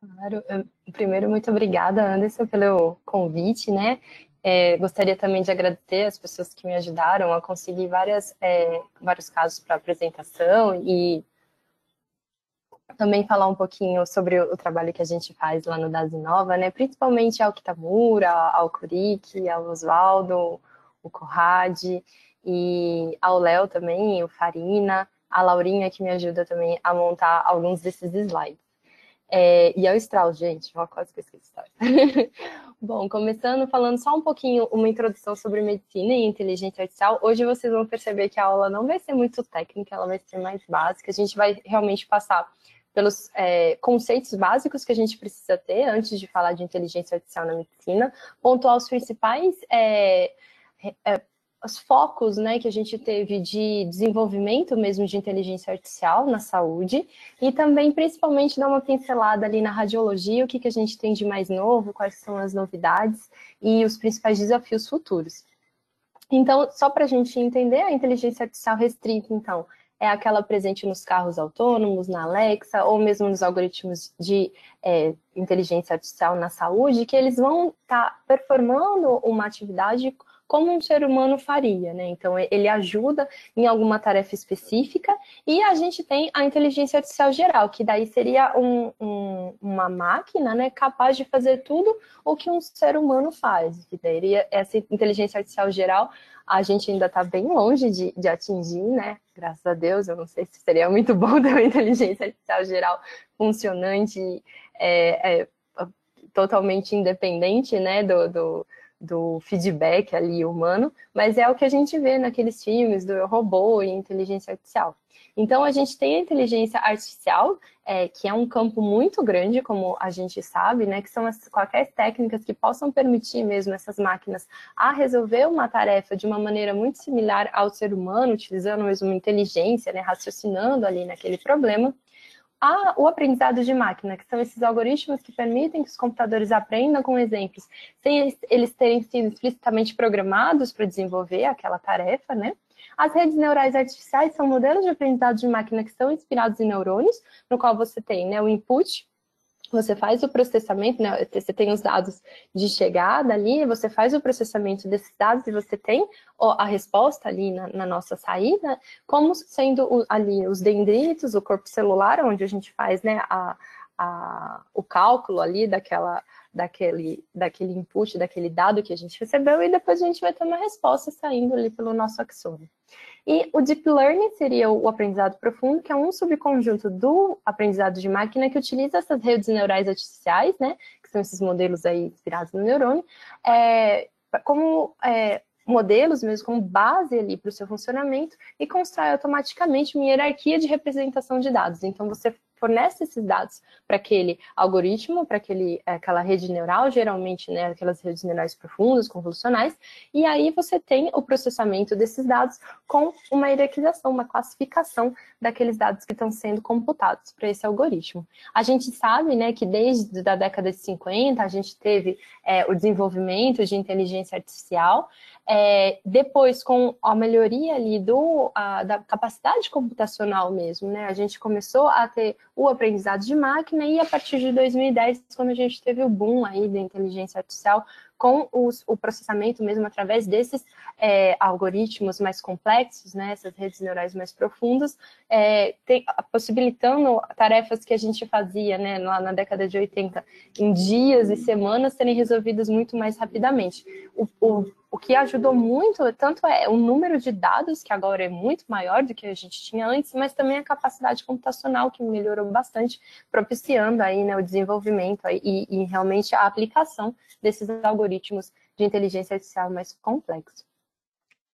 Claro, primeiro, muito obrigada, Anderson, pelo convite, né? É, gostaria também de agradecer as pessoas que me ajudaram a conseguir várias, é, vários casos para apresentação e também falar um pouquinho sobre o, trabalho que a gente faz lá no Dazinova, né? Principalmente ao Kitamura, ao Kurik, ao Oswaldo, o Corrad e ao Léo também, o Farina, a Laurinha que me ajuda também a montar alguns desses slides. É, e ao Strauss, gente, uma coisa que eu esqueci. Bom, começando falando só um pouquinho, uma introdução sobre medicina e inteligência artificial. Hoje vocês vão perceber que a aula não vai ser muito técnica, ela vai ser mais básica. A gente vai realmente passar pelos é, conceitos básicos que a gente precisa ter antes de falar de inteligência artificial na medicina, pontuar os principais é, é, os focos né, que a gente teve de desenvolvimento mesmo de inteligência artificial na saúde e também, principalmente, dar uma pincelada ali na radiologia, o que, que a gente tem de mais novo, quais são as novidades e os principais desafios futuros. Então, só para a gente entender, a inteligência artificial restrita, então, é aquela presente nos carros autônomos, na Alexa, ou mesmo nos algoritmos de é, inteligência artificial na saúde, que eles vão estar tá performando uma atividade como um ser humano faria, né? Então, ele ajuda em alguma tarefa específica e a gente tem a inteligência artificial geral, que daí seria um, um, uma máquina, né, capaz de fazer tudo o que um ser humano faz. Que daí essa inteligência artificial geral a gente ainda está bem longe de, de, atingir, né? Graças a Deus, eu não sei se seria muito bom ter uma inteligência artificial geral funcionante, é, é, totalmente independente, né, do, do do feedback ali humano, mas é o que a gente vê naqueles filmes do robô e inteligência artificial. Então, a gente tem a inteligência artificial, é, que é um campo muito grande, como a gente sabe, né, que são as qualquer técnicas que possam permitir mesmo essas máquinas a resolver uma tarefa de uma maneira muito similar ao ser humano, utilizando mesmo inteligência, né, raciocinando ali naquele problema a, o aprendizado de máquina, que são esses algoritmos que permitem que os computadores aprendam com exemplos, sem eles terem sido explicitamente programados para desenvolver aquela tarefa, né? As redes neurais artificiais são modelos de aprendizado de máquina que são inspirados em neurônios, no qual você tem né, o input, você faz o processamento, né? Você tem os dados de chegada ali, você faz o processamento desses dados e você tem a resposta ali na, na nossa saída, como sendo ali os dendritos, o corpo celular, onde a gente faz né, a, a, o cálculo ali daquela, daquele, daquele input, daquele dado que a gente recebeu, e depois a gente vai ter uma resposta saindo ali pelo nosso axônio. E o Deep Learning seria o aprendizado profundo, que é um subconjunto do aprendizado de máquina que utiliza essas redes neurais artificiais, né, que são esses modelos aí inspirados no neurônio, é, como é, modelos mesmo como base ali para o seu funcionamento e constrói automaticamente uma hierarquia de representação de dados. Então, você fornece esses dados para aquele algoritmo, para aquele, é, aquela rede neural, geralmente, né, aquelas redes neurais profundas, convolucionais, e aí você tem o processamento desses dados com uma hierarquização, uma classificação daqueles dados que estão sendo computados para esse algoritmo. A gente sabe, né, que desde a década de 50 a gente teve é, o desenvolvimento de inteligência artificial, é, depois, com a melhoria ali do, a, da capacidade computacional mesmo, né? A gente começou a ter o aprendizado de máquina e a partir de 2010, quando a gente teve o boom aí da inteligência artificial, com os, o processamento mesmo através desses é, algoritmos mais complexos, né, essas redes neurais mais profundas, é, tem, possibilitando tarefas que a gente fazia né, lá na década de 80 em dias e semanas serem resolvidas muito mais rapidamente. O, o, o que ajudou muito, tanto é o número de dados, que agora é muito maior do que a gente tinha antes, mas também a capacidade computacional, que melhorou bastante, propiciando aí, né, o desenvolvimento e, e realmente a aplicação desses algoritmos de inteligência artificial mais complexos.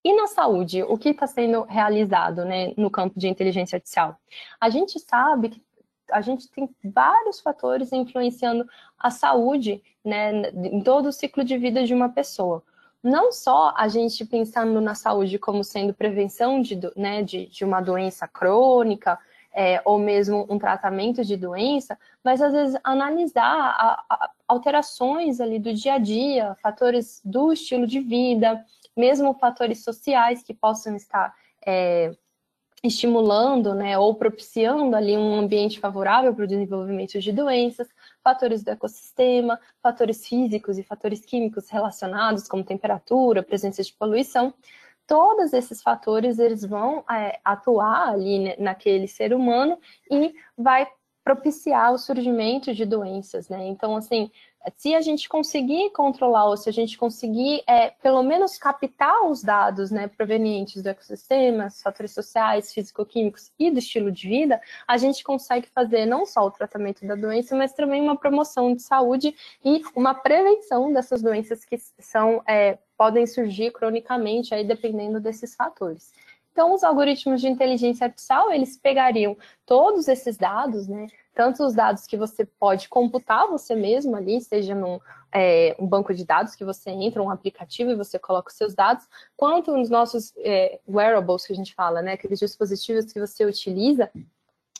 E na saúde, o que está sendo realizado né, no campo de inteligência artificial? A gente sabe que a gente tem vários fatores influenciando a saúde né, em todo o ciclo de vida de uma pessoa não só a gente pensando na saúde como sendo prevenção de, né, de, de uma doença crônica, é, ou mesmo um tratamento de doença, mas às vezes analisar a, a, alterações ali do dia a dia, fatores do estilo de vida, mesmo fatores sociais que possam estar é, estimulando né, ou propiciando ali um ambiente favorável para o desenvolvimento de doenças, fatores do ecossistema, fatores físicos e fatores químicos relacionados, como temperatura, presença de poluição. Todos esses fatores eles vão é, atuar ali naquele ser humano e vai propiciar o surgimento de doenças, né? Então, assim, se a gente conseguir controlar ou se a gente conseguir, é, pelo menos, captar os dados né, provenientes do ecossistema, fatores sociais, físico-químicos e do estilo de vida, a gente consegue fazer não só o tratamento da doença, mas também uma promoção de saúde e uma prevenção dessas doenças que são, é, podem surgir cronicamente, aí, dependendo desses fatores. Então, os algoritmos de inteligência artificial, eles pegariam todos esses dados, né? Tanto os dados que você pode computar você mesmo ali, seja num é, um banco de dados que você entra, um aplicativo e você coloca os seus dados, quanto nos nossos é, wearables que a gente fala, né? Aqueles dispositivos que você utiliza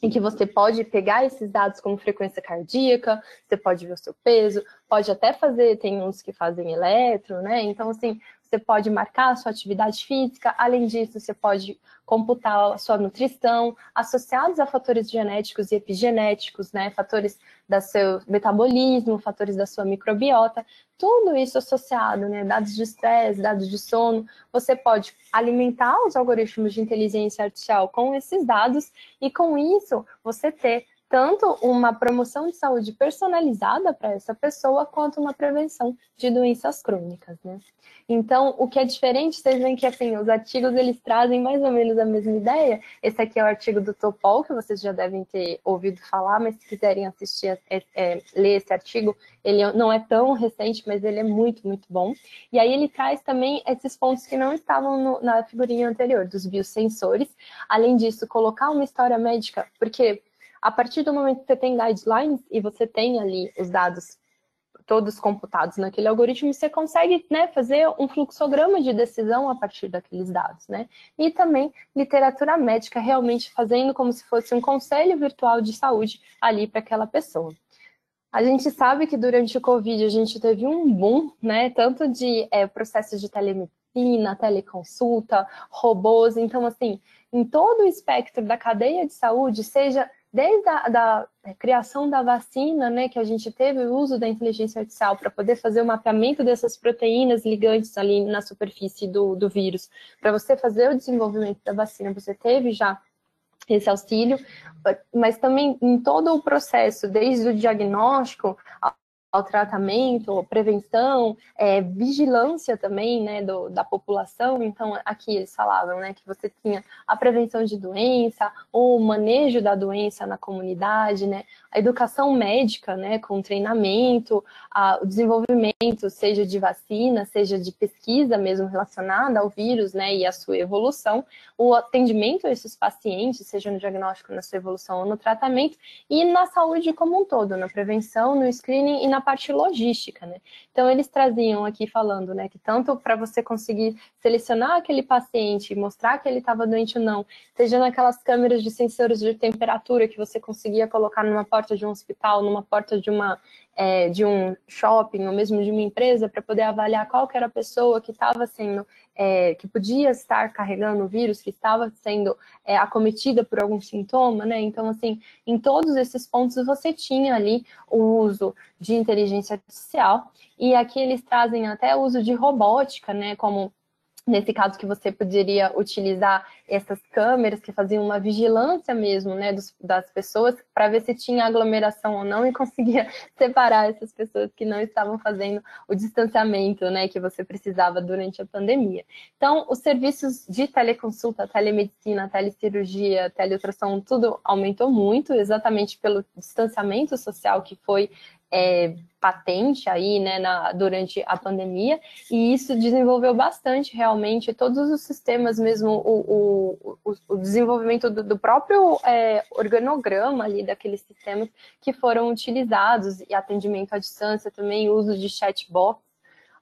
em que você pode pegar esses dados como frequência cardíaca, você pode ver o seu peso, pode até fazer, tem uns que fazem eletro, né? Então, assim, você pode marcar a sua atividade física, além disso, você pode computar a sua nutrição, associados a fatores genéticos e epigenéticos, né? Fatores do seu metabolismo, fatores da sua microbiota, tudo isso associado, né? Dados de estresse, dados de sono, você pode alimentar os algoritmos de inteligência artificial com esses dados e com isso você ter tanto uma promoção de saúde personalizada para essa pessoa, quanto uma prevenção de doenças crônicas, né? Então, o que é diferente, vocês veem que, assim, os artigos, eles trazem mais ou menos a mesma ideia. Esse aqui é o artigo do Topol, que vocês já devem ter ouvido falar, mas se quiserem assistir, é, é, ler esse artigo, ele não é tão recente, mas ele é muito, muito bom. E aí ele traz também esses pontos que não estavam no, na figurinha anterior, dos biosensores. Além disso, colocar uma história médica, porque a partir do momento que você tem guidelines e você tem ali os dados todos computados naquele algoritmo, você consegue né, fazer um fluxograma de decisão a partir daqueles dados, né? E também literatura médica, realmente fazendo como se fosse um conselho virtual de saúde ali para aquela pessoa. A gente sabe que durante o Covid a gente teve um boom, né? Tanto de é, processos de telemedicina, teleconsulta, robôs. Então, assim, em todo o espectro da cadeia de saúde, seja desde a da criação da vacina, né, que a gente teve o uso da inteligência artificial para poder fazer o mapeamento dessas proteínas ligantes ali na superfície do, do vírus, para você fazer o desenvolvimento da vacina, você teve já esse auxílio, mas também em todo o processo, desde o diagnóstico ao tratamento, prevenção, é, vigilância também, né, do, da população. Então, aqui eles falavam, né, que você tinha a prevenção de doença, o manejo da doença na comunidade, né, a educação médica, né, com treinamento, a, o desenvolvimento, seja de vacina, seja de pesquisa mesmo relacionada ao vírus, né, e a sua evolução, o atendimento a esses pacientes, seja no diagnóstico, na sua evolução ou no tratamento, e na saúde como um todo, na prevenção, no screening e na parte logística, né. Então, eles traziam aqui falando, né, que tanto para você conseguir selecionar aquele paciente mostrar que ele estava doente ou não, seja naquelas câmeras de sensores de temperatura que você conseguia colocar numa porta porta de um hospital, numa porta de uma é, de um shopping ou mesmo de uma empresa para poder avaliar qual era a pessoa que estava sendo, é, que podia estar carregando o vírus, que estava sendo é, acometida por algum sintoma, né? Então, assim, em todos esses pontos você tinha ali o uso de inteligência artificial e aqui eles trazem até uso de robótica, né? Como nesse caso que você poderia utilizar essas câmeras que faziam uma vigilância mesmo, né, dos, das pessoas para ver se tinha aglomeração ou não e conseguia separar essas pessoas que não estavam fazendo o distanciamento, né, que você precisava durante a pandemia. Então, os serviços de teleconsulta, telemedicina, telecirurgia, teleultrassom, tudo aumentou muito, exatamente pelo distanciamento social que foi é, patente aí, né, na, durante a pandemia, e isso desenvolveu bastante realmente todos os sistemas mesmo, o, o, o desenvolvimento do, do próprio é, organograma ali daqueles sistemas que foram utilizados, e atendimento à distância também, uso de chatbots,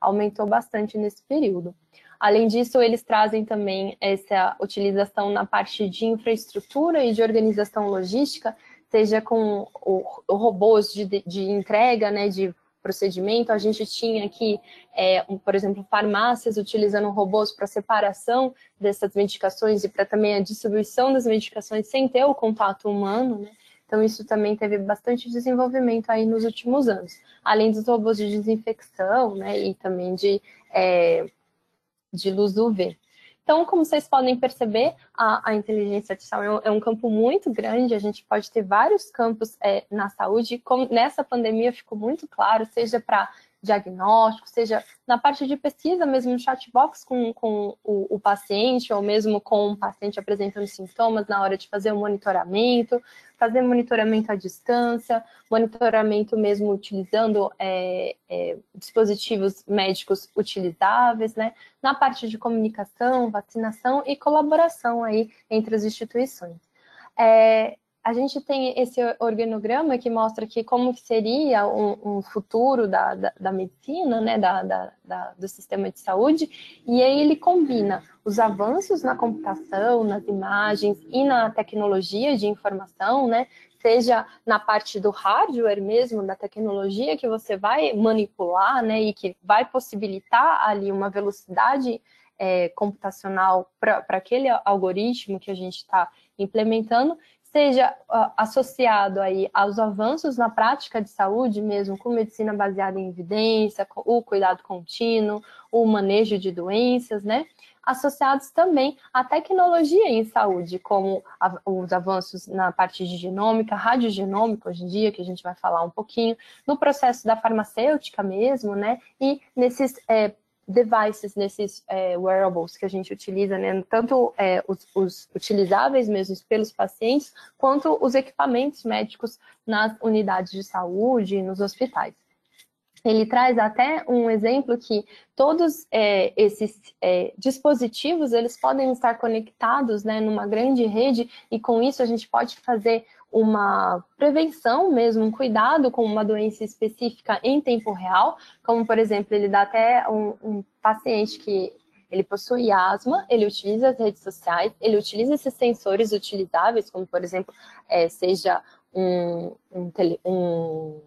aumentou bastante nesse período. Além disso, eles trazem também essa utilização na parte de infraestrutura e de organização logística, seja com robôs de, de entrega, né, de procedimento, a gente tinha aqui, é, um, por exemplo, farmácias utilizando robôs para separação dessas medicações e para também a distribuição das medicações sem ter o contato humano, né? Então, isso também teve bastante desenvolvimento aí nos últimos anos, além dos robôs de desinfecção, né, e também de, é, de luz UV. Então, como vocês podem perceber, a, a inteligência artificial é um, é um, campo muito grande, a gente pode ter vários campos é, na saúde, como nessa pandemia ficou muito claro, seja para diagnóstico, seja na parte de pesquisa mesmo, no chatbox com, com o, o, paciente, ou mesmo com o paciente apresentando sintomas na hora de fazer o monitoramento, fazer monitoramento à distância, monitoramento mesmo utilizando é, é, dispositivos médicos utilizáveis, né? Na parte de comunicação, vacinação e colaboração aí entre as instituições. É, a gente tem esse organograma que mostra que como seria um, um futuro da, da, da, medicina, né, da, da, do sistema de saúde, e aí ele combina os avanços na computação, nas imagens e na tecnologia de informação, né, seja na parte do hardware mesmo, da tecnologia que você vai manipular, né, e que vai possibilitar ali uma velocidade é, computacional para aquele algoritmo que a gente está implementando, seja associado aí aos avanços na prática de saúde mesmo, com medicina baseada em evidência, o cuidado contínuo, o manejo de doenças, né? Associados também à tecnologia em saúde, como os avanços na parte de genômica, radiogenômica hoje em dia, que a gente vai falar um pouquinho, no processo da farmacêutica mesmo, né? E nesses é, devices, nesses é, wearables que a gente utiliza, né? tanto é, os, os, utilizáveis mesmo pelos pacientes, quanto os equipamentos médicos nas unidades de saúde nos hospitais. Ele traz até um exemplo que todos é, esses é, dispositivos eles podem estar conectados né, numa grande rede e com isso a gente pode fazer uma prevenção mesmo, um cuidado com uma doença específica em tempo real, como por exemplo, ele dá até um, um paciente que ele possui asma, ele utiliza as redes sociais, ele utiliza esses sensores utilizáveis, como por exemplo, é, seja um, um, tele, um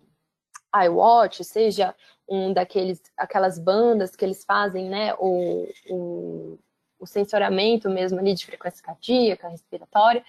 iWatch, seja um daqueles, aquelas bandas que eles fazem, né, o, o, o sensoriamento mesmo ali de frequência cardíaca, respiratória,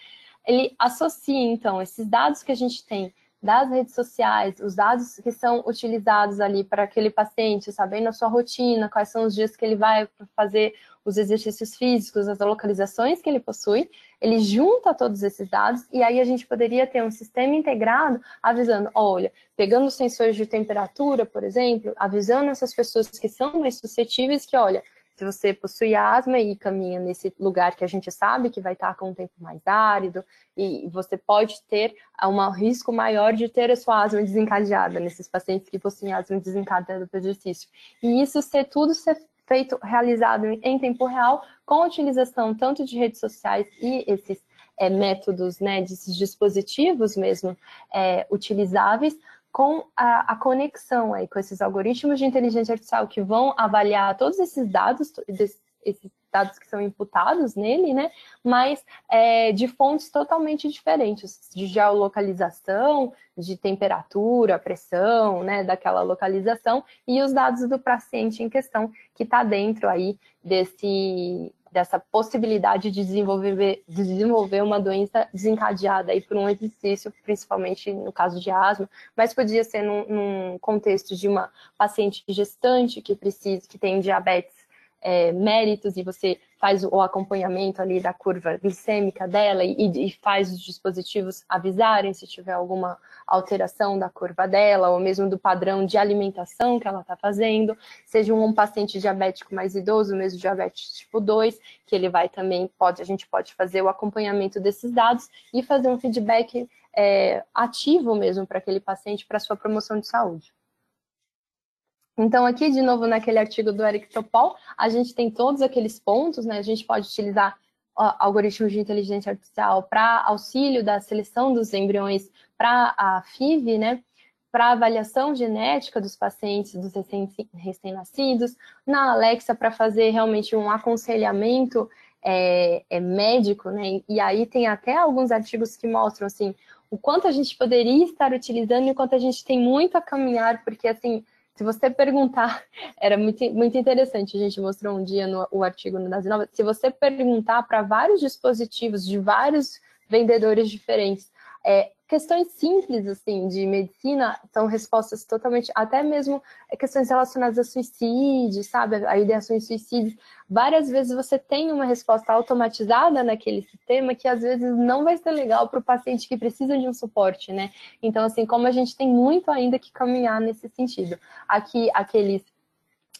ele associa, então, esses dados que a gente tem das redes sociais, os dados que são utilizados ali para aquele paciente, sabendo a sua rotina, quais são os dias que ele vai fazer os exercícios físicos, as localizações que ele possui, ele junta todos esses dados e aí a gente poderia ter um sistema integrado avisando, olha, pegando sensores de temperatura, por exemplo, avisando essas pessoas que são mais suscetíveis que, olha, se você possui asma e caminha nesse lugar que a gente sabe que vai estar com um tempo mais árido, e você pode ter um risco maior de ter a sua asma desencadeada nesses pacientes que possuem asma desencadeada do exercício. E isso ser tudo ser feito, realizado em tempo real, com utilização tanto de redes sociais e esses é, métodos, né, desses dispositivos mesmo é, utilizáveis, com a, a, conexão aí com esses algoritmos de inteligência artificial que vão avaliar todos esses dados, esses dados que são imputados nele, né? Mas é, de fontes totalmente diferentes, de geolocalização, de temperatura, pressão, né? Daquela localização e os dados do paciente em questão que está dentro aí desse dessa possibilidade de desenvolver, de desenvolver uma doença desencadeada aí por um exercício, principalmente no caso de asma, mas podia ser num, num contexto de uma paciente gestante que precisa, que tem diabetes é, méritos e você faz o acompanhamento ali da curva glicêmica dela e, e, faz os dispositivos avisarem se tiver alguma alteração da curva dela ou mesmo do padrão de alimentação que ela está fazendo, seja um paciente diabético mais idoso, mesmo diabetes tipo 2, que ele vai também, pode, a gente pode fazer o acompanhamento desses dados e fazer um feedback é, ativo mesmo para aquele paciente para sua promoção de saúde. Então, aqui, de novo, naquele artigo do Eric Topol, a gente tem todos aqueles pontos, né? A gente pode utilizar algoritmos de inteligência artificial para auxílio da seleção dos embriões para a FIV, né? Para avaliação genética dos pacientes, dos recém-nascidos, na Alexa para fazer realmente um aconselhamento é, é, médico, né? E aí tem até alguns artigos que mostram assim o quanto a gente poderia estar utilizando e o quanto a gente tem muito a caminhar, porque assim se você perguntar, era muito, muito interessante, a gente mostrou um dia no o artigo no Das Novas, se você perguntar para vários dispositivos de vários vendedores diferentes, é, questões simples, assim, de medicina são respostas totalmente, até mesmo questões relacionadas a suicídio, sabe, a ideações suicidas. Várias vezes você tem uma resposta automatizada naquele sistema que às vezes não vai ser legal para o paciente que precisa de um suporte, né? Então, assim, como a gente tem muito ainda que caminhar nesse sentido. Aqui, aqueles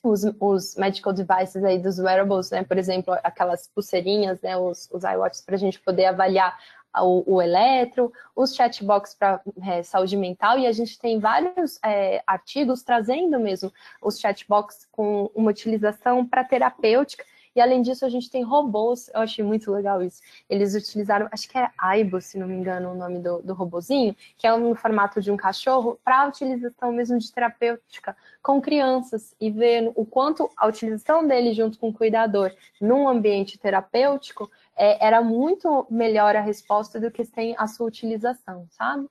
os, os, medical devices aí dos wearables, né? Por exemplo, aquelas pulseirinhas, né? Os, os iWatches para a gente poder avaliar o, o eletro, os chatbox para é, saúde mental, e a gente tem vários é, artigos trazendo mesmo os chatbox com uma utilização para terapêutica, e além disso, a gente tem robôs, eu achei muito legal isso. Eles utilizaram, acho que é Aibo, se não me engano, o nome do, do robozinho, que é no formato de um cachorro, para utilização mesmo de terapêutica com crianças e ver o quanto a utilização dele junto com o cuidador num ambiente terapêutico é, era muito melhor a resposta do que sem a sua utilização, sabe?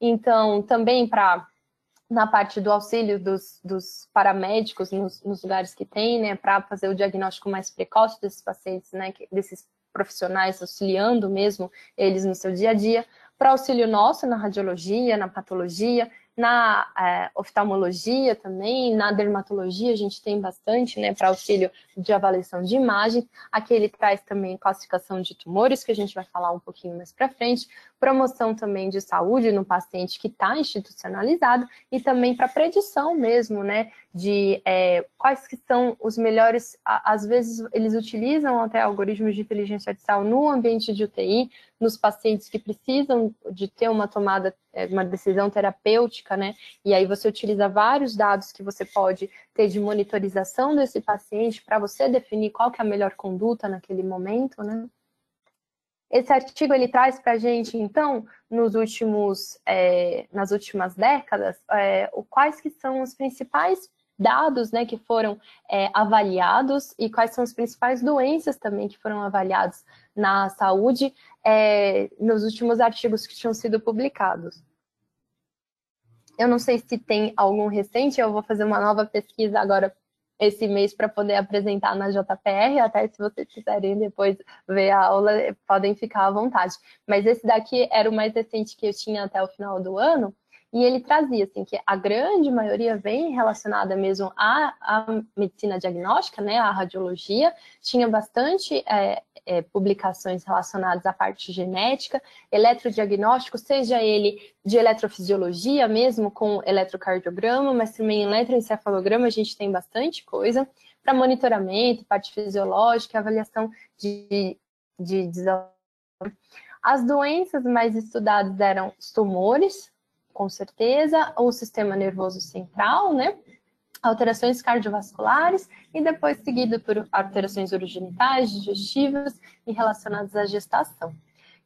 Então, também para na parte do auxílio dos, dos paramédicos nos, nos, lugares que tem, né, para fazer o diagnóstico mais precoce desses pacientes, né, desses profissionais auxiliando mesmo eles no seu dia a dia, para auxílio nosso na radiologia, na patologia, na é, oftalmologia também, na dermatologia a gente tem bastante, né, para auxílio de avaliação de imagem. Aqui ele traz também classificação de tumores, que a gente vai falar um pouquinho mais para frente, promoção também de saúde no paciente que está institucionalizado e também para predição mesmo, né, de é, quais que são os melhores, às vezes eles utilizam até algoritmos de inteligência artificial no ambiente de UTI, nos pacientes que precisam de ter uma tomada, é, uma decisão terapêutica, né? E aí você utiliza vários dados que você pode ter de monitorização desse paciente para você definir qual que é a melhor conduta naquele momento, né? Esse artigo ele traz para a gente, então, nos últimos, é, nas últimas décadas, é, quais que são os principais dados né, que foram é, avaliados e quais são as principais doenças também que foram avaliadas na saúde é, nos últimos artigos que tinham sido publicados. Eu não sei se tem algum recente, eu vou fazer uma nova pesquisa agora esse mês para poder apresentar na JPR, até se vocês quiserem depois ver a aula, podem ficar à vontade. Mas esse daqui era o mais recente que eu tinha até o final do ano, e ele trazia assim que a grande maioria vem relacionada mesmo à, à medicina diagnóstica, né, à radiologia, tinha bastante é, é, publicações relacionadas à parte genética, eletrodiagnóstico, seja ele de eletrofisiologia mesmo, com eletrocardiograma, mas também eletroencefalograma a gente tem bastante coisa, para monitoramento, parte fisiológica, avaliação de, de, de as doenças mais estudadas eram os tumores, com certeza, o sistema nervoso central, né? Alterações cardiovasculares e depois seguido por alterações urogenitais, digestivas e relacionadas à gestação.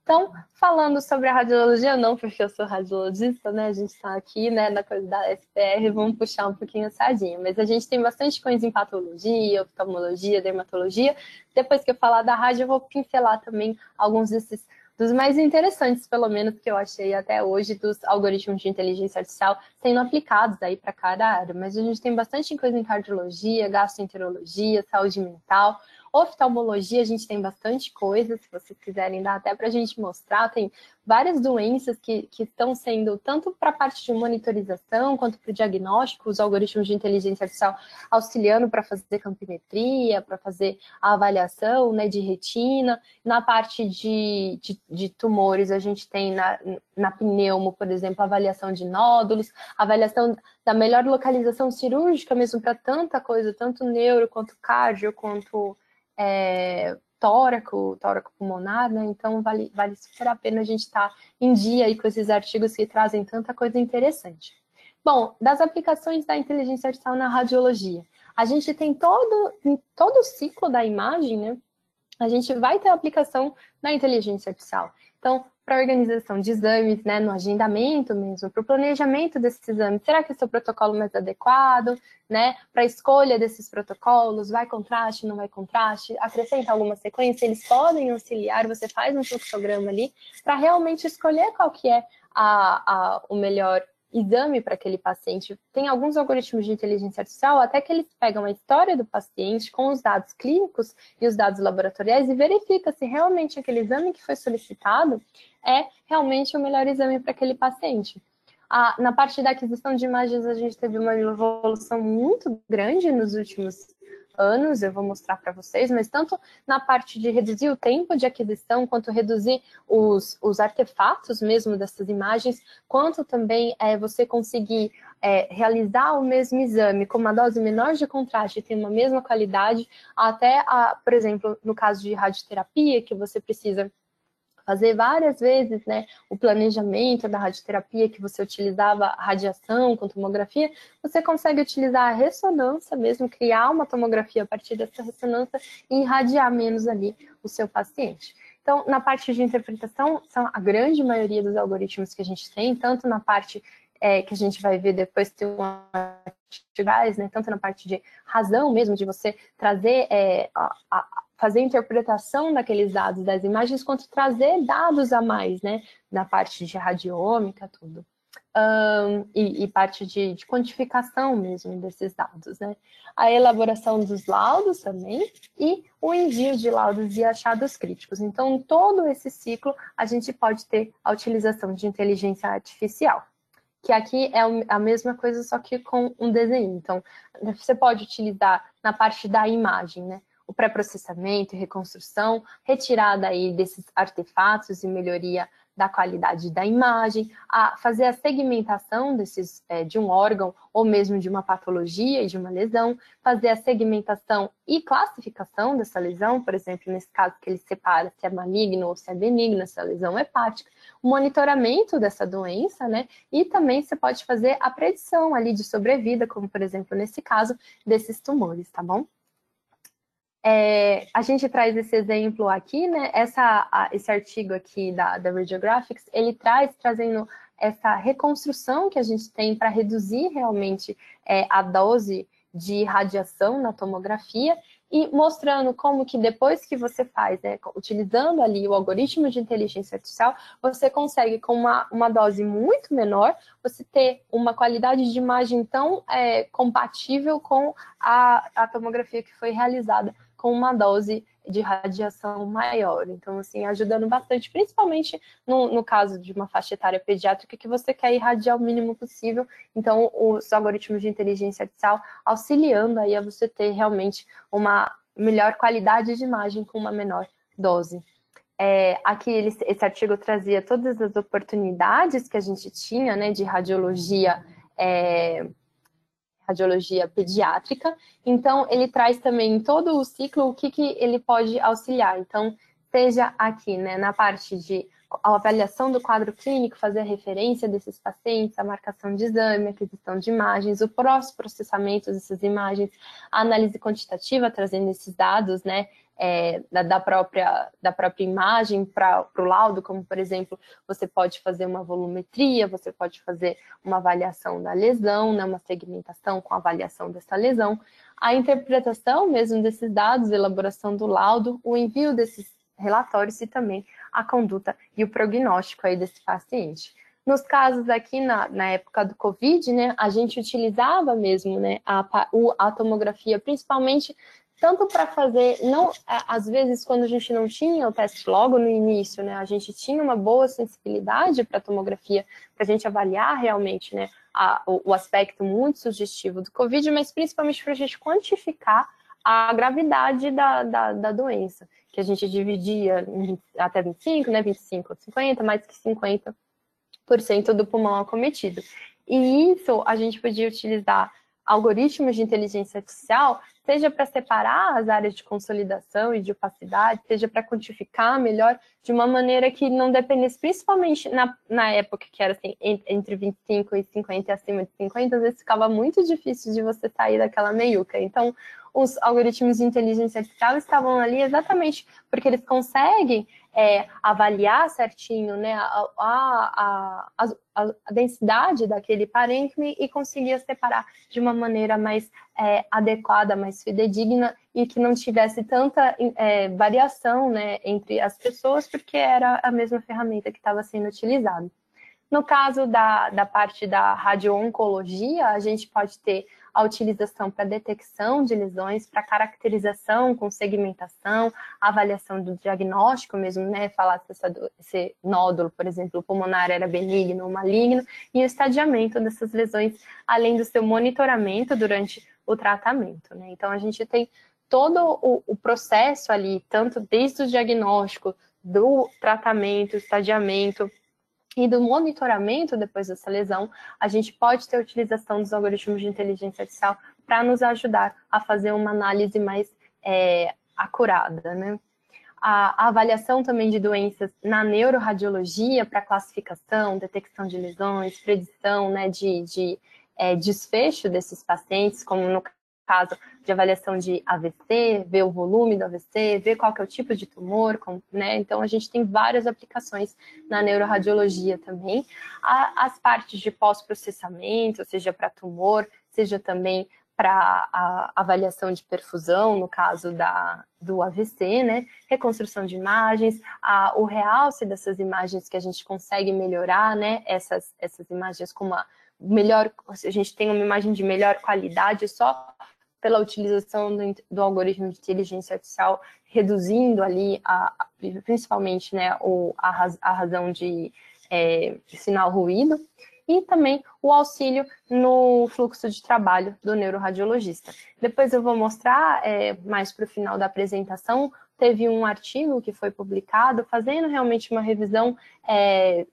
Então, falando sobre a radiologia, não porque eu sou radiologista, né? A gente está aqui, né, na coisa da SPR, vamos puxar um pouquinho a sardinha. Mas a gente tem bastante coisa em patologia, oftalmologia, dermatologia. Depois que eu falar da rádio, eu vou pincelar também alguns desses dos mais interessantes, pelo menos, que eu achei até hoje, dos algoritmos de inteligência artificial sendo aplicados aí para cada área. Mas a gente tem bastante coisa em cardiologia, gastroenterologia, saúde mental. Oftalmologia, a gente tem bastante coisa, se vocês quiserem dar até para a gente mostrar, tem várias doenças que, que estão sendo, tanto para a parte de monitorização, quanto para o diagnóstico, os algoritmos de inteligência artificial auxiliando para fazer campimetria, para fazer a avaliação né, de retina. Na parte de, de, de tumores, a gente tem na, na pneumo, por exemplo, avaliação de nódulos, avaliação da melhor localização cirúrgica mesmo para tanta coisa, tanto neuro, quanto cardio, quanto é, tóraco, tóraco pulmonar, né? Então vale, vale super a pena a gente estar tá em dia aí com esses artigos que trazem tanta coisa interessante. Bom, das aplicações da inteligência artificial na radiologia, a gente tem todo, todo o ciclo da imagem, né? A gente vai ter aplicação da inteligência artificial. Então, para a organização de exames, né, no agendamento mesmo, para o planejamento desses exames. Será que esse é o protocolo mais adequado, né? Para a escolha desses protocolos, vai contraste, não vai contraste, acrescenta alguma sequência, eles podem auxiliar, você faz um fluxograma ali para realmente escolher qual que é a, a, o melhor exame para aquele paciente. Tem alguns algoritmos de inteligência artificial até que eles pegam a história do paciente com os dados clínicos e os dados laboratoriais e verifica se realmente aquele exame que foi solicitado é realmente o melhor exame para aquele paciente. Na parte da aquisição de imagens, a gente teve uma evolução muito grande nos últimos anos, eu vou mostrar para vocês, mas tanto na parte de reduzir o tempo de aquisição, quanto reduzir os, os artefatos mesmo dessas imagens, quanto também é, você conseguir é, realizar o mesmo exame com uma dose menor de contraste e ter uma mesma qualidade, até, a, por exemplo, no caso de radioterapia, que você precisa fazer várias vezes né, o planejamento da radioterapia que você utilizava radiação com tomografia, você consegue utilizar a ressonância mesmo, criar uma tomografia a partir dessa ressonância e irradiar menos ali o seu paciente. Então, na parte de interpretação, são a grande maioria dos algoritmos que a gente tem, tanto na parte é, que a gente vai ver depois tem né, tanto na parte de razão mesmo, de você trazer é, a, a, fazer interpretação daqueles dados das imagens, quanto trazer dados a mais, né? Na parte de radiômica, tudo. Um, e, e, parte de, de, quantificação mesmo desses dados, né? A elaboração dos laudos também e o envio de laudos e achados críticos. Então, todo esse ciclo, a gente pode ter a utilização de inteligência artificial que aqui é a mesma coisa, só que com um desenho. Então, você pode utilizar na parte da imagem, né? O pré-processamento e reconstrução, retirada aí desses artefatos e melhoria da qualidade da imagem, a fazer a segmentação desses, é, de um órgão ou mesmo de uma patologia e de uma lesão, fazer a segmentação e classificação dessa lesão, por exemplo, nesse caso que ele separa se é maligno ou se é benigno, se é lesão hepática, o monitoramento dessa doença, né? E também você pode fazer a predição ali de sobrevida, como por exemplo nesse caso desses tumores, tá bom? É, a gente traz esse exemplo aqui, né? Essa, a, esse artigo aqui da, da Radiographics, ele traz trazendo essa reconstrução que a gente tem para reduzir realmente é, a dose de radiação na tomografia e mostrando como que depois que você faz, né, utilizando ali o algoritmo de inteligência artificial, você consegue com uma, uma dose muito menor, você ter uma qualidade de imagem tão é, compatível com a, a tomografia que foi realizada com uma dose de radiação maior. Então, assim, ajudando bastante, principalmente no, no, caso de uma faixa etária pediátrica que você quer irradiar o mínimo possível. Então, os algoritmos de inteligência artificial auxiliando aí a você ter realmente uma melhor qualidade de imagem com uma menor dose. É, aqui ele, esse artigo trazia todas as oportunidades que a gente tinha, né, de radiologia é, radiologia pediátrica. Então, ele traz também todo o ciclo o que, que ele pode auxiliar. Então, seja aqui, né, na parte de avaliação do quadro clínico, fazer a referência desses pacientes, a marcação de exame, aquisição de imagens, o pós-processamento dessas imagens, a análise quantitativa, trazendo esses dados, né, é, da, da, própria, da própria imagem para o laudo, como, por exemplo, você pode fazer uma volumetria, você pode fazer uma avaliação da lesão, né, uma segmentação com avaliação dessa lesão, a interpretação mesmo desses dados, elaboração do laudo, o envio desses relatórios e também a conduta e o prognóstico aí desse paciente. Nos casos aqui, na, na época do Covid, né, a gente utilizava mesmo né, a, a tomografia, principalmente tanto para fazer, não, às vezes quando a gente não tinha o teste logo no início, né, a gente tinha uma boa sensibilidade para tomografia, para a gente avaliar realmente, né, a, o, o, aspecto muito sugestivo do COVID, mas principalmente para a gente quantificar a gravidade da, da, da, doença, que a gente dividia até 25, né, 25 50, mais que 50% do pulmão acometido. E isso a gente podia utilizar algoritmos de inteligência artificial, seja para separar as áreas de consolidação e de opacidade, seja para quantificar melhor, de uma maneira que não dependesse, principalmente na, na época que era assim, entre 25 e 50 e acima de 50, às vezes ficava muito difícil de você sair daquela meiuca. Então, os algoritmos de inteligência artificial estavam ali exatamente porque eles conseguem é, avaliar certinho né, a, a, a, a, densidade daquele parênquima e conseguir separar de uma maneira mais é, adequada, mais fidedigna e que não tivesse tanta é, variação né, entre as pessoas, porque era a mesma ferramenta que estava sendo utilizada. No caso da, da parte da radio-oncologia, a gente pode ter a utilização para detecção de lesões, para caracterização com segmentação, avaliação do diagnóstico mesmo, né? Falar se esse nódulo, por exemplo, pulmonar era benigno ou maligno, e o estadiamento dessas lesões, além do seu monitoramento durante o tratamento, né? Então, a gente tem todo o, o processo ali, tanto desde o diagnóstico, do tratamento, estadiamento, e do monitoramento depois dessa lesão, a gente pode ter a utilização dos algoritmos de inteligência artificial para nos ajudar a fazer uma análise mais é, acurada, né? A, avaliação também de doenças na neuroradiologia para classificação, detecção de lesões, predição né, de, de é, desfecho desses pacientes, como no caso de avaliação de AVC, ver o volume do AVC, ver qual que é o tipo de tumor, né? Então a gente tem várias aplicações na neuroradiologia também. as partes de pós-processamento, seja para tumor, seja também para a avaliação de perfusão, no caso da, do AVC, né? Reconstrução de imagens, a, o realce dessas imagens que a gente consegue melhorar, né? Essas, essas imagens com uma melhor, a gente tem uma imagem de melhor qualidade só pela utilização do, do, algoritmo de inteligência artificial, reduzindo ali, a, principalmente, né, o, a, a razão de é, sinal ruído, e também o auxílio no fluxo de trabalho do neuroradiologista. Depois eu vou mostrar, é, mais para o final da apresentação, teve um artigo que foi publicado fazendo realmente uma revisão é,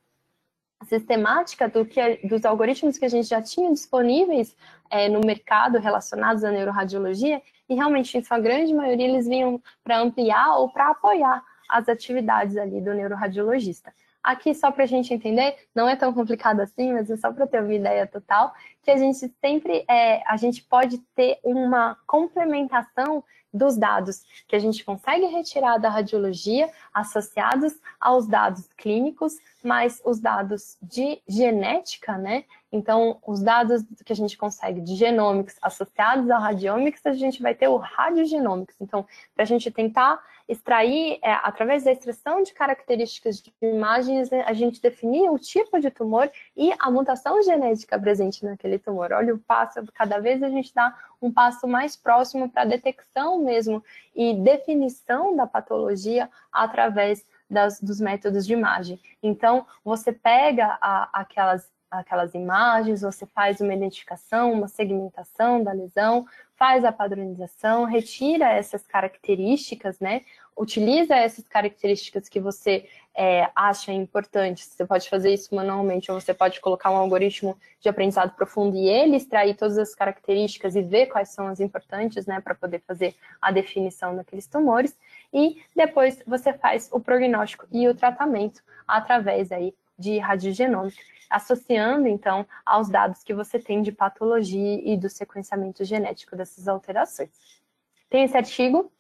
sistemática do que, dos algoritmos que a gente já tinha disponíveis é, no mercado relacionados à neuroradiologia, e realmente, em sua grande maioria, eles vinham para ampliar ou para apoiar as atividades ali do neuroradiologista. Aqui, só para a gente entender, não é tão complicado assim, mas é só para ter uma ideia total, que a gente sempre, é, a gente pode ter uma complementação dos dados que a gente consegue retirar da radiologia associados aos dados clínicos, mais os dados de genética, né? Então, os dados que a gente consegue de genômicos associados ao radiomics, a gente vai ter o radiogenômicos. Então, para a gente tentar extrair, é, através da extração de características de imagens, né, a gente definir o tipo de tumor e a mutação genética presente naquele tumor. Olha o passo, cada vez a gente dá um passo mais próximo para a detecção mesmo e definição da patologia através das, dos métodos de imagem. Então, você pega a, aquelas, aquelas imagens, você faz uma identificação, uma segmentação da lesão, faz a padronização, retira essas características, né? Utiliza essas características que você é, acha importantes. Você pode fazer isso manualmente, ou você pode colocar um algoritmo de aprendizado profundo e ele extrair todas as características e ver quais são as importantes, né, para poder fazer a definição daqueles tumores. E depois você faz o prognóstico e o tratamento através aí de radiogenômica, associando então aos dados que você tem de patologia e do sequenciamento genético dessas alterações. Tem esse artigo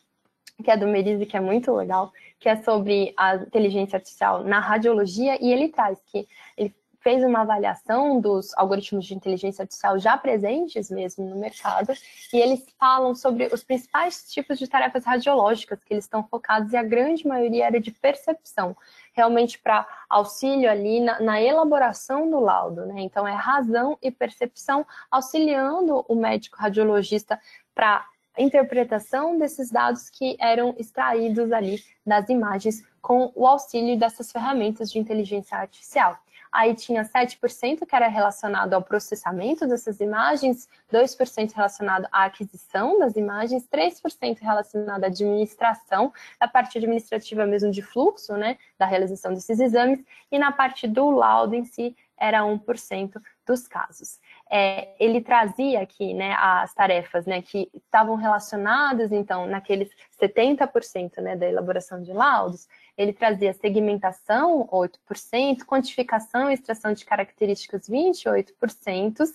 que é do Merise, que é muito legal, que é sobre a inteligência artificial na radiologia, e ele traz que ele fez uma avaliação dos algoritmos de inteligência artificial já presentes mesmo no mercado, e eles falam sobre os principais tipos de tarefas radiológicas que eles estão focados, e a grande maioria era de percepção, realmente para auxílio ali na, na, elaboração do laudo, né? Então, é razão e percepção auxiliando o médico radiologista para interpretação desses dados que eram extraídos ali das imagens com o auxílio dessas ferramentas de inteligência artificial. Aí tinha 7% que era relacionado ao processamento dessas imagens, 2% relacionado à aquisição das imagens, 3% relacionado à administração, da parte administrativa mesmo de fluxo, né, da realização desses exames, e na parte do laudo em si era 1% dos casos. É, ele trazia aqui né, as tarefas né, que estavam relacionadas, então, naqueles 70% né, da elaboração de laudos, ele trazia segmentação, 8%, quantificação e extração de características, 28%,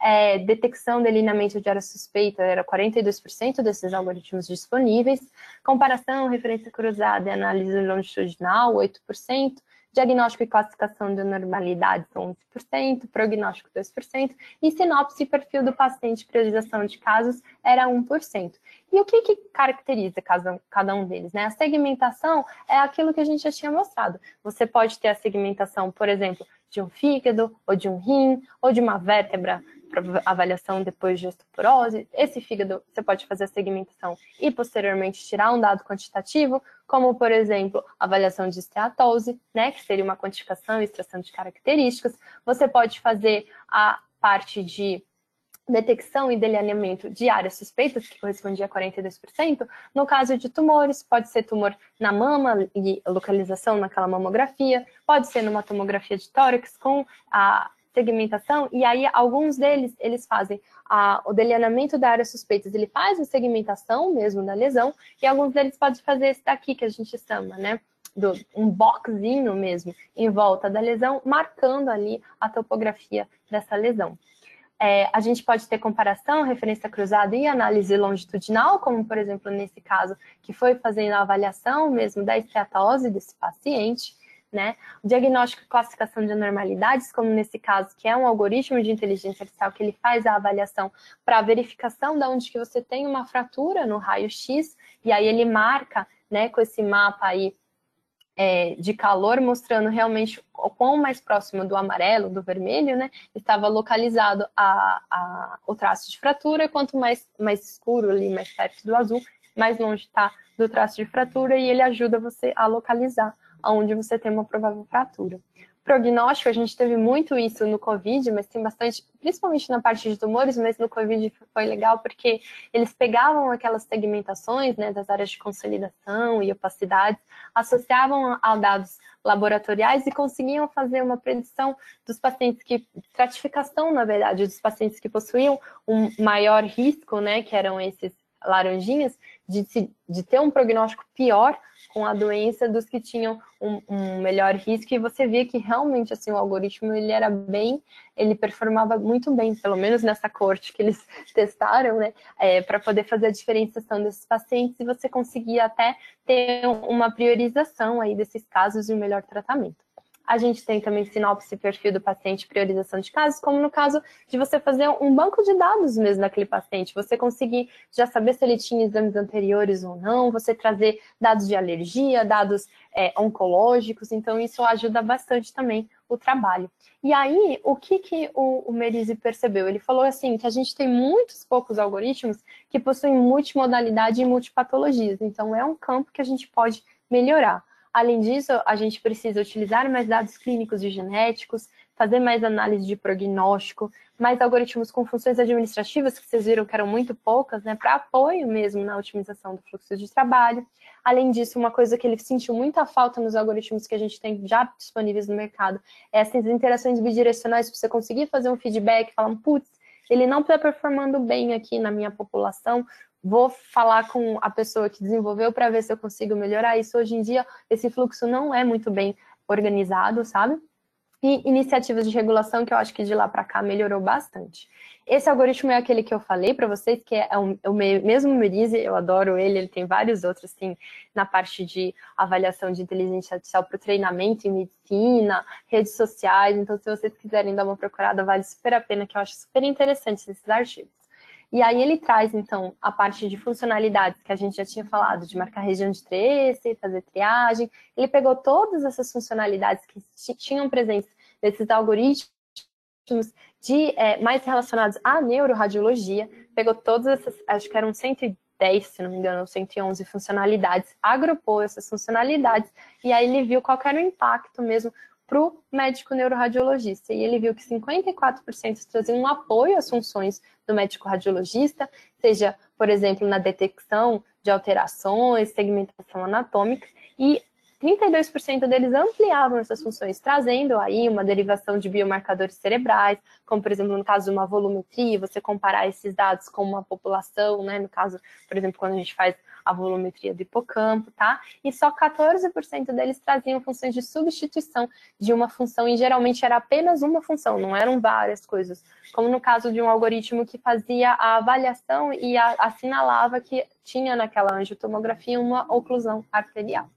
é, detecção de alinhamento de área suspeita era 42% desses algoritmos disponíveis, comparação, referência cruzada e análise longitudinal, 8%, diagnóstico e classificação de anormalidades 11%, prognóstico 2%, e sinopse e perfil do paciente, priorização de casos era 1%. E o que, que caracteriza cada, um deles? Né? A segmentação é aquilo que a gente já tinha mostrado. Você pode ter a segmentação, por exemplo, de um fígado, ou de um rim, ou de uma vértebra avaliação depois de osteoporose. Esse fígado você pode fazer a segmentação e posteriormente tirar um dado quantitativo, como por exemplo, avaliação de esteatose, né, que seria uma quantificação e extração de características. Você pode fazer a parte de detecção e delineamento de áreas suspeitas, que correspondia a 42%. No caso de tumores, pode ser tumor na mama e localização naquela mamografia, pode ser numa tomografia de tórax com a segmentação, e aí alguns deles, eles fazem a, o delineamento da área suspeitas, ele faz a segmentação mesmo da lesão, e alguns deles podem fazer esse daqui que a gente chama, né? Do, um boxinho mesmo em volta da lesão, marcando ali a topografia dessa lesão. É, a gente pode ter comparação, referência cruzada e análise longitudinal, como por exemplo nesse caso, que foi fazendo a avaliação mesmo da esteatose desse paciente né? O diagnóstico e classificação de anormalidades, como nesse caso, que é um algoritmo de inteligência artificial que ele faz a avaliação para a verificação de onde que você tem uma fratura no raio-x, e aí ele marca, né, com esse mapa aí é, de calor, mostrando realmente o quão mais próximo do amarelo, do vermelho, né, estava localizado a, a, o traço de fratura, quanto mais, mais escuro ali, mais perto do azul, mais longe está do traço de fratura, e ele ajuda você a localizar onde você tem uma provável fratura. Prognóstico, a gente teve muito isso no Covid, mas tem bastante, principalmente na parte de tumores, mas no Covid foi legal porque eles pegavam aquelas segmentações né, das áreas de consolidação e opacidades, associavam a dados laboratoriais e conseguiam fazer uma predição dos pacientes que, stratificação, na verdade, dos pacientes que possuíam um maior risco, né, que eram esses laranjinhas, de, de ter um prognóstico pior com a doença dos que tinham um, um, melhor risco e você via que realmente assim o algoritmo ele era bem, ele performava muito bem, pelo menos nessa corte que eles testaram, né, é, para poder fazer a diferenciação desses pacientes e você conseguia até ter uma priorização aí desses casos e um melhor tratamento. A gente tem também sinopse perfil do paciente, priorização de casos, como no caso de você fazer um banco de dados mesmo daquele paciente, você conseguir já saber se ele tinha exames anteriores ou não, você trazer dados de alergia, dados é, oncológicos, então isso ajuda bastante também o trabalho. E aí, o que, que o, o Merizzi percebeu? Ele falou assim, que a gente tem muitos poucos algoritmos que possuem multimodalidade e multipatologias, então é um campo que a gente pode melhorar. Além disso, a gente precisa utilizar mais dados clínicos e genéticos, fazer mais análise de prognóstico, mais algoritmos com funções administrativas, que vocês viram que eram muito poucas, né, para apoio mesmo na otimização do fluxo de trabalho. Além disso, uma coisa que ele sentiu muita falta nos algoritmos que a gente tem já disponíveis no mercado é essas interações bidirecionais para você conseguir fazer um feedback, falar, putz, ele não está performando bem aqui na minha população, vou falar com a pessoa que desenvolveu para ver se eu consigo melhorar isso. Hoje em dia, esse fluxo não é muito bem organizado, sabe? E iniciativas de regulação que eu acho que de lá para cá melhorou bastante. Esse algoritmo é aquele que eu falei para vocês, que é o, o mesmo Merize, eu adoro ele, ele tem vários outros, assim, na parte de avaliação de inteligência artificial para treinamento em medicina, redes sociais, então se vocês quiserem dar uma procurada, vale super a pena, que eu acho super interessante esses artigos. E aí ele traz, então, a parte de funcionalidades que a gente já tinha falado, de marcar região de trace, fazer triagem. Ele pegou todas essas funcionalidades que tinham presentes nesses algoritmos de, é, mais relacionados à neuroradiologia, pegou todas essas, acho que eram 110, se não me engano, 111 funcionalidades, agrupou essas funcionalidades, e aí ele viu qual era o impacto mesmo para o médico neuroradiologista. E ele viu que 54% traziam um apoio às funções do médico radiologista, seja, por exemplo, na detecção de alterações, segmentação anatômica, e 32% deles ampliavam essas funções, trazendo aí uma derivação de biomarcadores cerebrais, como por exemplo no caso de uma volumetria, você comparar esses dados com uma população, né? No caso, por exemplo, quando a gente faz a volumetria do hipocampo, tá? E só 14% deles traziam funções de substituição de uma função, e geralmente era apenas uma função, não eram várias coisas. Como no caso de um algoritmo que fazia a avaliação e a, assinalava que tinha naquela angiotomografia uma oclusão arterial.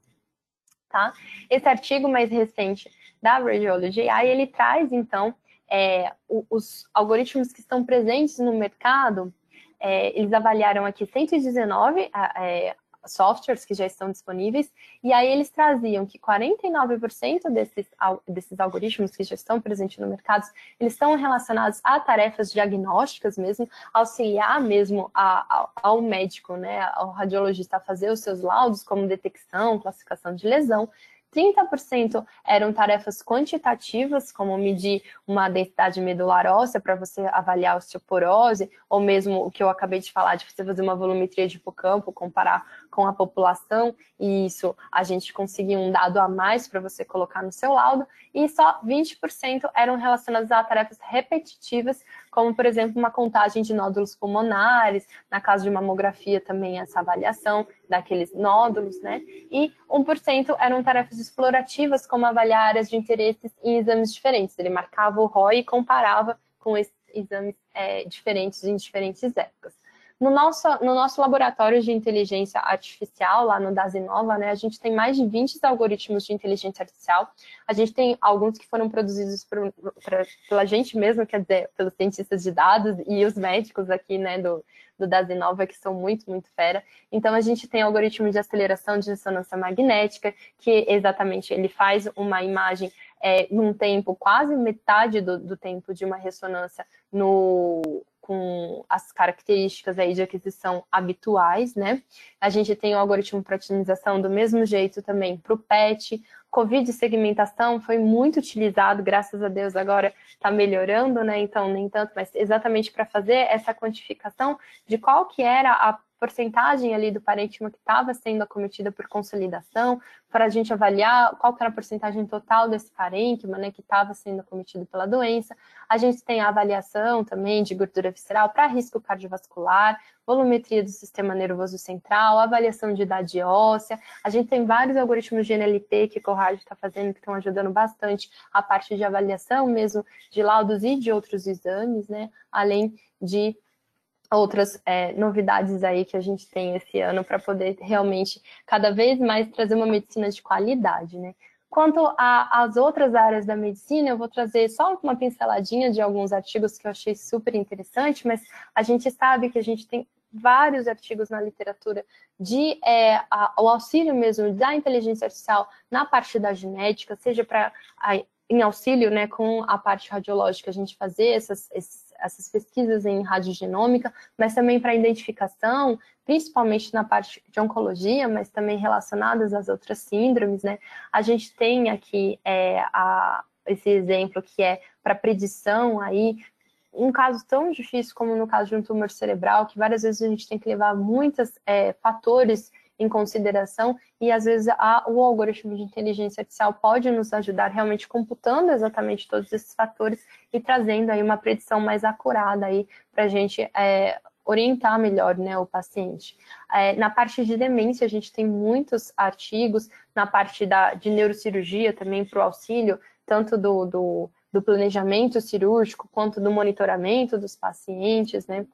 tá? Esse artigo mais recente da Radiology AI, ele traz, então, é, os algoritmos que estão presentes no mercado, é, eles avaliaram aqui 119 é, softwares que já estão disponíveis, e aí eles traziam que 49% desses, desses algoritmos que já estão presentes no mercado, eles estão relacionados a tarefas diagnósticas mesmo, auxiliar mesmo a, a, ao médico, né, ao radiologista a fazer os seus laudos, como detecção, classificação de lesão, 30% eram tarefas quantitativas, como medir uma densidade medular óssea para você avaliar osteoporose, ou mesmo o que eu acabei de falar, de você fazer uma volumetria de hipocampo, comparar com a população, e isso a gente conseguir um dado a mais para você colocar no seu laudo, e só 20% eram relacionados a tarefas repetitivas, como, por exemplo, uma contagem de nódulos pulmonares, na caso de mamografia também essa avaliação daqueles nódulos, né? E 1% eram tarefas explorativas, como avaliar áreas de interesses em exames diferentes. Ele marcava o ROI e comparava com esses exames é, diferentes em diferentes épocas. No nosso, no nosso laboratório de inteligência artificial, lá no Dasinova, né, a gente tem mais de 20 algoritmos de inteligência artificial. A gente tem alguns que foram produzidos por, por, pela gente mesmo, quer dizer, pelos cientistas de dados e os médicos aqui, né, do, do Dasinova, que são muito, muito fera. Então, a gente tem algoritmo de aceleração de ressonância magnética, que exatamente ele faz uma imagem é, num tempo, quase metade do, do tempo de uma ressonância no, com as características aí de aquisição habituais, né? A gente tem o algoritmo para otimização do mesmo jeito também para o PET. Covid segmentação foi muito utilizado, graças a Deus agora está melhorando, né? Então, nem tanto, mas exatamente para fazer essa quantificação de qual que era a porcentagem ali do parênquima que estava sendo acometida por consolidação, para a gente avaliar qual era a porcentagem total desse parênquima, né, que estava sendo acometido pela doença. A gente tem a avaliação também de gordura visceral para risco cardiovascular, volumetria do sistema nervoso central, avaliação de idade óssea. A gente tem vários algoritmos de NLP que o Corrado está fazendo, que estão ajudando bastante a parte de avaliação mesmo de laudos e de outros exames, né, além de outras é, novidades aí que a gente tem esse ano para poder realmente cada vez mais trazer uma medicina de qualidade, né? Quanto às outras áreas da medicina, eu vou trazer só uma pinceladinha de alguns artigos que eu achei super interessante, mas a gente sabe que a gente tem vários artigos na literatura de é, a, o auxílio mesmo da inteligência artificial na parte da genética, seja para em auxílio né, com a parte radiológica, a gente fazer essas, essas pesquisas em radiogenômica, mas também para identificação, principalmente na parte de oncologia, mas também relacionadas às outras síndromes, né? A gente tem aqui é, a, esse exemplo que é para predição aí, um caso tão difícil como no caso de um tumor cerebral, que várias vezes a gente tem que levar muitos é, fatores em consideração e às vezes a, o algoritmo de inteligência artificial pode nos ajudar realmente computando exatamente todos esses fatores e trazendo aí uma predição mais acurada aí para a gente é, orientar melhor né, o paciente. É, na parte de demência, a gente tem muitos artigos, na parte da, de neurocirurgia também para o auxílio, tanto do, do, do planejamento cirúrgico quanto do monitoramento dos pacientes, né?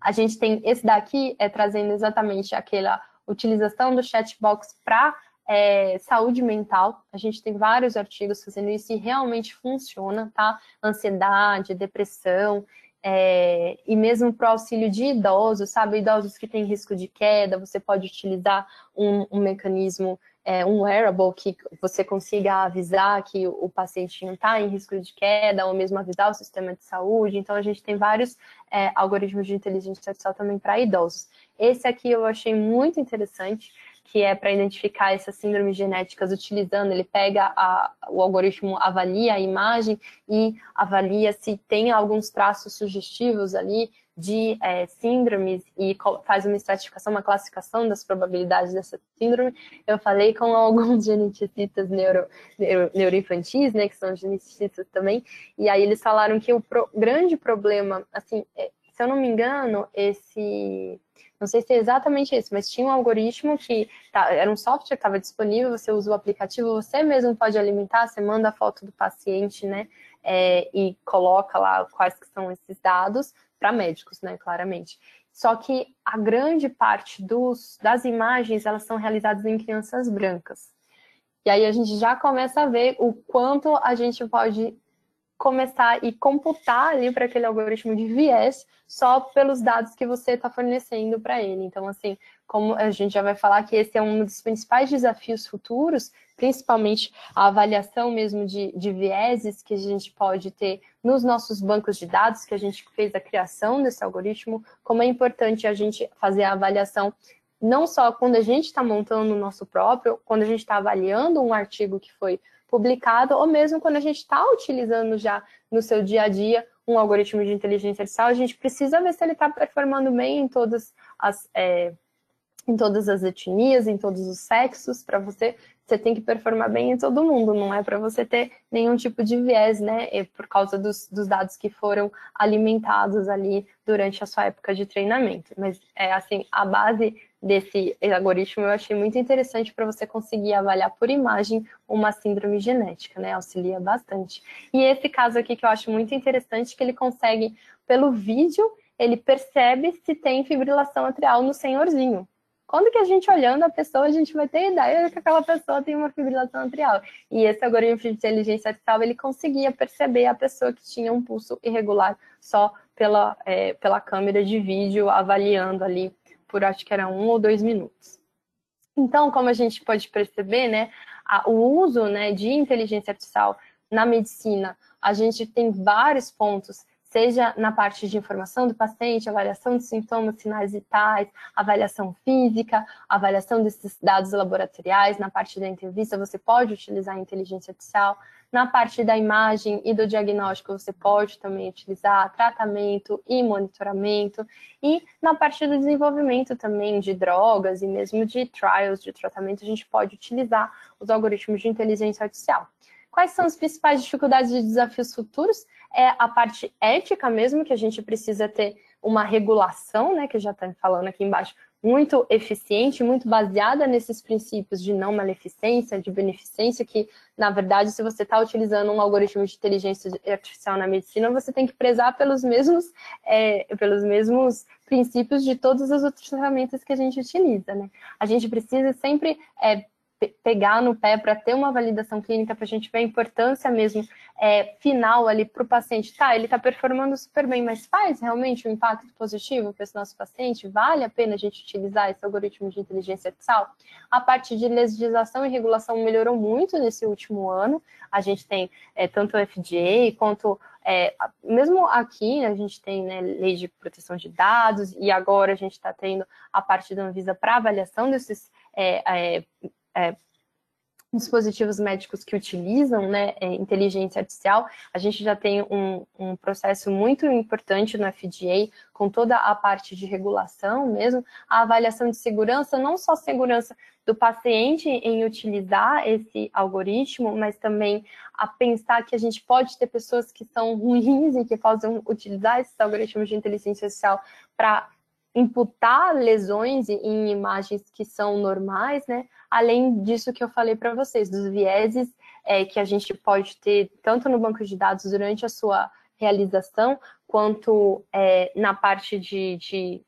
A gente tem esse daqui é trazendo exatamente aquela utilização do chatbox para é, saúde mental. A gente tem vários artigos fazendo isso e realmente funciona, tá? Ansiedade, depressão, é, e mesmo para o auxílio de idosos, sabe? Idosos que têm risco de queda, você pode utilizar um, um mecanismo, é, um wearable que você consiga avisar que o, paciente não está em risco de queda, ou mesmo avisar o sistema de saúde. Então, a gente tem vários é, algoritmos de inteligência artificial também para idosos. Esse aqui eu achei muito interessante que é para identificar essas síndromes genéticas utilizando, ele pega a, o algoritmo, avalia a imagem e avalia se tem alguns traços sugestivos ali de é, síndromes e faz uma estratificação, uma classificação das probabilidades dessa síndrome. Eu falei com alguns geneticistas neuro, neuro, neuroinfantis, né, que são geneticistas também, e aí eles falaram que o pro, grande problema, assim, é, se eu não me engano, esse não sei se é exatamente isso, mas tinha um algoritmo que tá, era um software que estava disponível, você usa o aplicativo, você mesmo pode alimentar, você manda a foto do paciente, né? É, e coloca lá quais que são esses dados para médicos, né? Claramente. Só que a grande parte dos, das imagens elas são realizadas em crianças brancas. E aí a gente já começa a ver o quanto a gente pode começar e computar ali para aquele algoritmo de viés só pelos dados que você está fornecendo para ele. Então, assim, como a gente já vai falar que esse é um dos principais desafios futuros, principalmente a avaliação mesmo de, de vieses que a gente pode ter nos nossos bancos de dados, que a gente fez a criação desse algoritmo, como é importante a gente fazer a avaliação não só quando a gente está montando o nosso próprio, quando a gente está avaliando um artigo que foi publicado, ou mesmo quando a gente está utilizando já no seu dia a dia um algoritmo de inteligência artificial, a gente precisa ver se ele está performando bem em todas as é, em todas as etnias, em todos os sexos, para você, você tem que performar bem em todo mundo, não é para você ter nenhum tipo de viés, né, por causa dos, dos, dados que foram alimentados ali durante a sua época de treinamento. Mas, é assim, a base desse algoritmo eu achei muito interessante para você conseguir avaliar por imagem uma síndrome genética, né? Auxilia bastante. E esse caso aqui que eu acho muito interessante, que ele consegue, pelo vídeo, ele percebe se tem fibrilação atrial no senhorzinho. Quando que a gente olhando a pessoa, a gente vai ter ideia de que aquela pessoa tem uma fibrilação atrial. E esse algoritmo de inteligência artificial, ele conseguia perceber a pessoa que tinha um pulso irregular só pela, é, pela câmera de vídeo, avaliando ali por acho que era um ou dois minutos. Então, como a gente pode perceber, né, a, o uso né, de inteligência artificial na medicina, a gente tem vários pontos, seja na parte de informação do paciente, avaliação de sintomas, sinais vitais, avaliação física, avaliação desses dados laboratoriais, na parte da entrevista, você pode utilizar a inteligência artificial, na parte da imagem e do diagnóstico, você pode também utilizar tratamento e monitoramento. E na parte do desenvolvimento também de drogas e mesmo de trials de tratamento, a gente pode utilizar os algoritmos de inteligência artificial. Quais são as principais dificuldades e desafios futuros? É a parte ética mesmo, que a gente precisa ter uma regulação, né, que já está falando aqui embaixo, muito eficiente, muito baseada nesses princípios de não maleficência, de beneficência, que, na verdade, se você está utilizando um algoritmo de inteligência artificial na medicina, você tem que prezar pelos mesmos, é, pelos mesmos princípios de todas as outras ferramentas que a gente utiliza. Né? A gente precisa sempre é, pegar no pé para ter uma validação clínica, para a gente ver a importância mesmo é, final ali para o paciente. Tá, ele está performando super bem, mas faz realmente um impacto positivo para esse nosso paciente? Vale a pena a gente utilizar esse algoritmo de inteligência artificial? A parte de legislação e regulação melhorou muito nesse último ano. A gente tem é, tanto o FDA quanto é, mesmo aqui a gente tem né, lei de proteção de dados e agora a gente está tendo a parte da Anvisa para avaliação desses é, é, é, dispositivos médicos que utilizam né, é, inteligência artificial, a gente já tem um, um, processo muito importante no FDA, com toda a parte de regulação mesmo, a avaliação de segurança, não só segurança do paciente em utilizar esse algoritmo, mas também a pensar que a gente pode ter pessoas que são ruins e que possam utilizar esses algoritmos de inteligência artificial para imputar lesões em imagens que são normais, né? Além disso que eu falei para vocês, dos vieses é, que a gente pode ter tanto no banco de dados durante a sua realização, quanto é, na parte de, de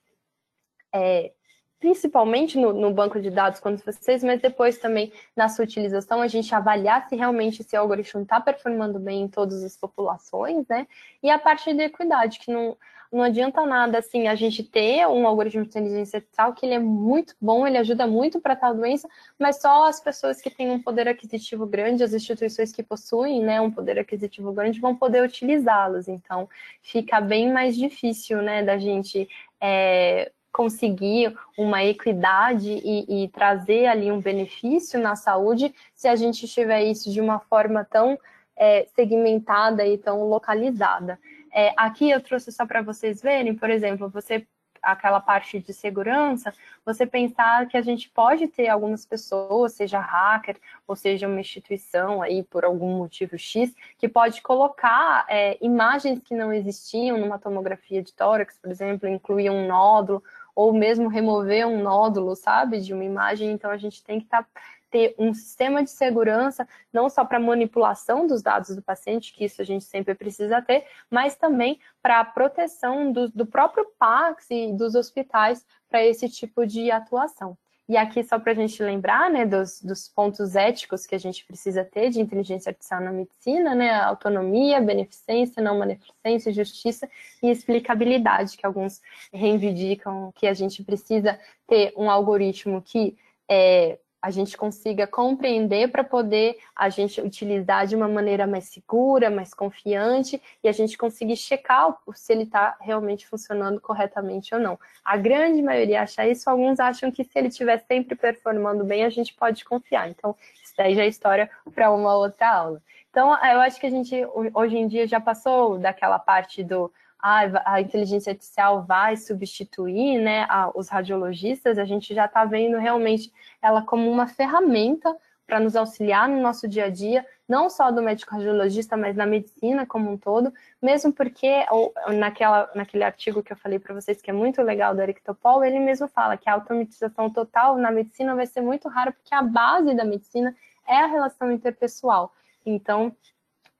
é, principalmente no, no, banco de dados quando vocês, mas depois também na sua utilização, a gente avaliar se realmente esse algoritmo está performando bem em todas as populações, né? E a parte de equidade, que não, não adianta nada assim a gente ter um algoritmo de inteligência artificial que ele é muito bom, ele ajuda muito para tal doença, mas só as pessoas que têm um poder aquisitivo grande, as instituições que possuem né, um poder aquisitivo grande vão poder utilizá-los. Então fica bem mais difícil né, da gente é, conseguir uma equidade e, e, trazer ali um benefício na saúde se a gente tiver isso de uma forma tão é, segmentada e tão localizada. É, aqui eu trouxe só para vocês verem, por exemplo, você aquela parte de segurança, você pensar que a gente pode ter algumas pessoas, seja hacker ou seja uma instituição aí por algum motivo X, que pode colocar é, imagens que não existiam numa tomografia de tórax, por exemplo, incluir um nódulo ou mesmo remover um nódulo, sabe, de uma imagem. Então a gente tem que estar tá, ter um sistema de segurança, não só para manipulação dos dados do paciente, que isso a gente sempre precisa ter, mas também para a proteção do, do próprio PAX e dos hospitais para esse tipo de atuação. E aqui, só para a gente lembrar né, dos, dos, pontos éticos que a gente precisa ter de inteligência artificial na medicina, né? Autonomia, beneficência, não beneficência, justiça e explicabilidade, que alguns reivindicam que a gente precisa ter um algoritmo que é, a gente consiga compreender para poder a gente utilizar de uma maneira mais segura, mais confiante e a gente conseguir checar se ele está realmente funcionando corretamente ou não. A grande maioria acha isso, alguns acham que se ele estiver sempre performando bem, a gente pode confiar. Então, isso daí já é história para uma outra aula. Então, eu acho que a gente hoje em dia já passou daquela parte do a, inteligência artificial vai substituir né, a, os radiologistas, a gente já está vendo realmente ela como uma ferramenta para nos auxiliar no nosso dia a dia, não só do médico radiologista, mas na medicina como um todo, mesmo porque ou, naquela, naquele artigo que eu falei para vocês, que é muito legal do Eric Topol, ele mesmo fala que a automatização total na medicina vai ser muito rara, porque a base da medicina é a relação interpessoal. Então,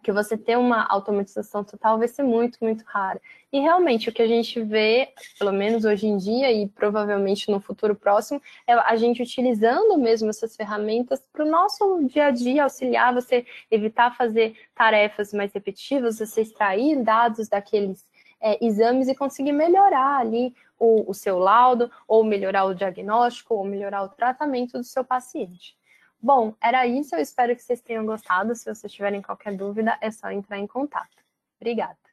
que você ter uma automatização total vai ser muito, muito rara. E realmente o que a gente vê, pelo menos hoje em dia e provavelmente no futuro próximo, é a gente utilizando mesmo essas ferramentas para o nosso dia a dia, auxiliar você evitar fazer tarefas mais repetitivas, você extrair dados daqueles é, exames e conseguir melhorar ali o, o seu laudo, ou melhorar o diagnóstico, ou melhorar o tratamento do seu paciente. Bom, era isso. Eu espero que vocês tenham gostado. Se vocês tiverem qualquer dúvida, é só entrar em contato. Obrigada.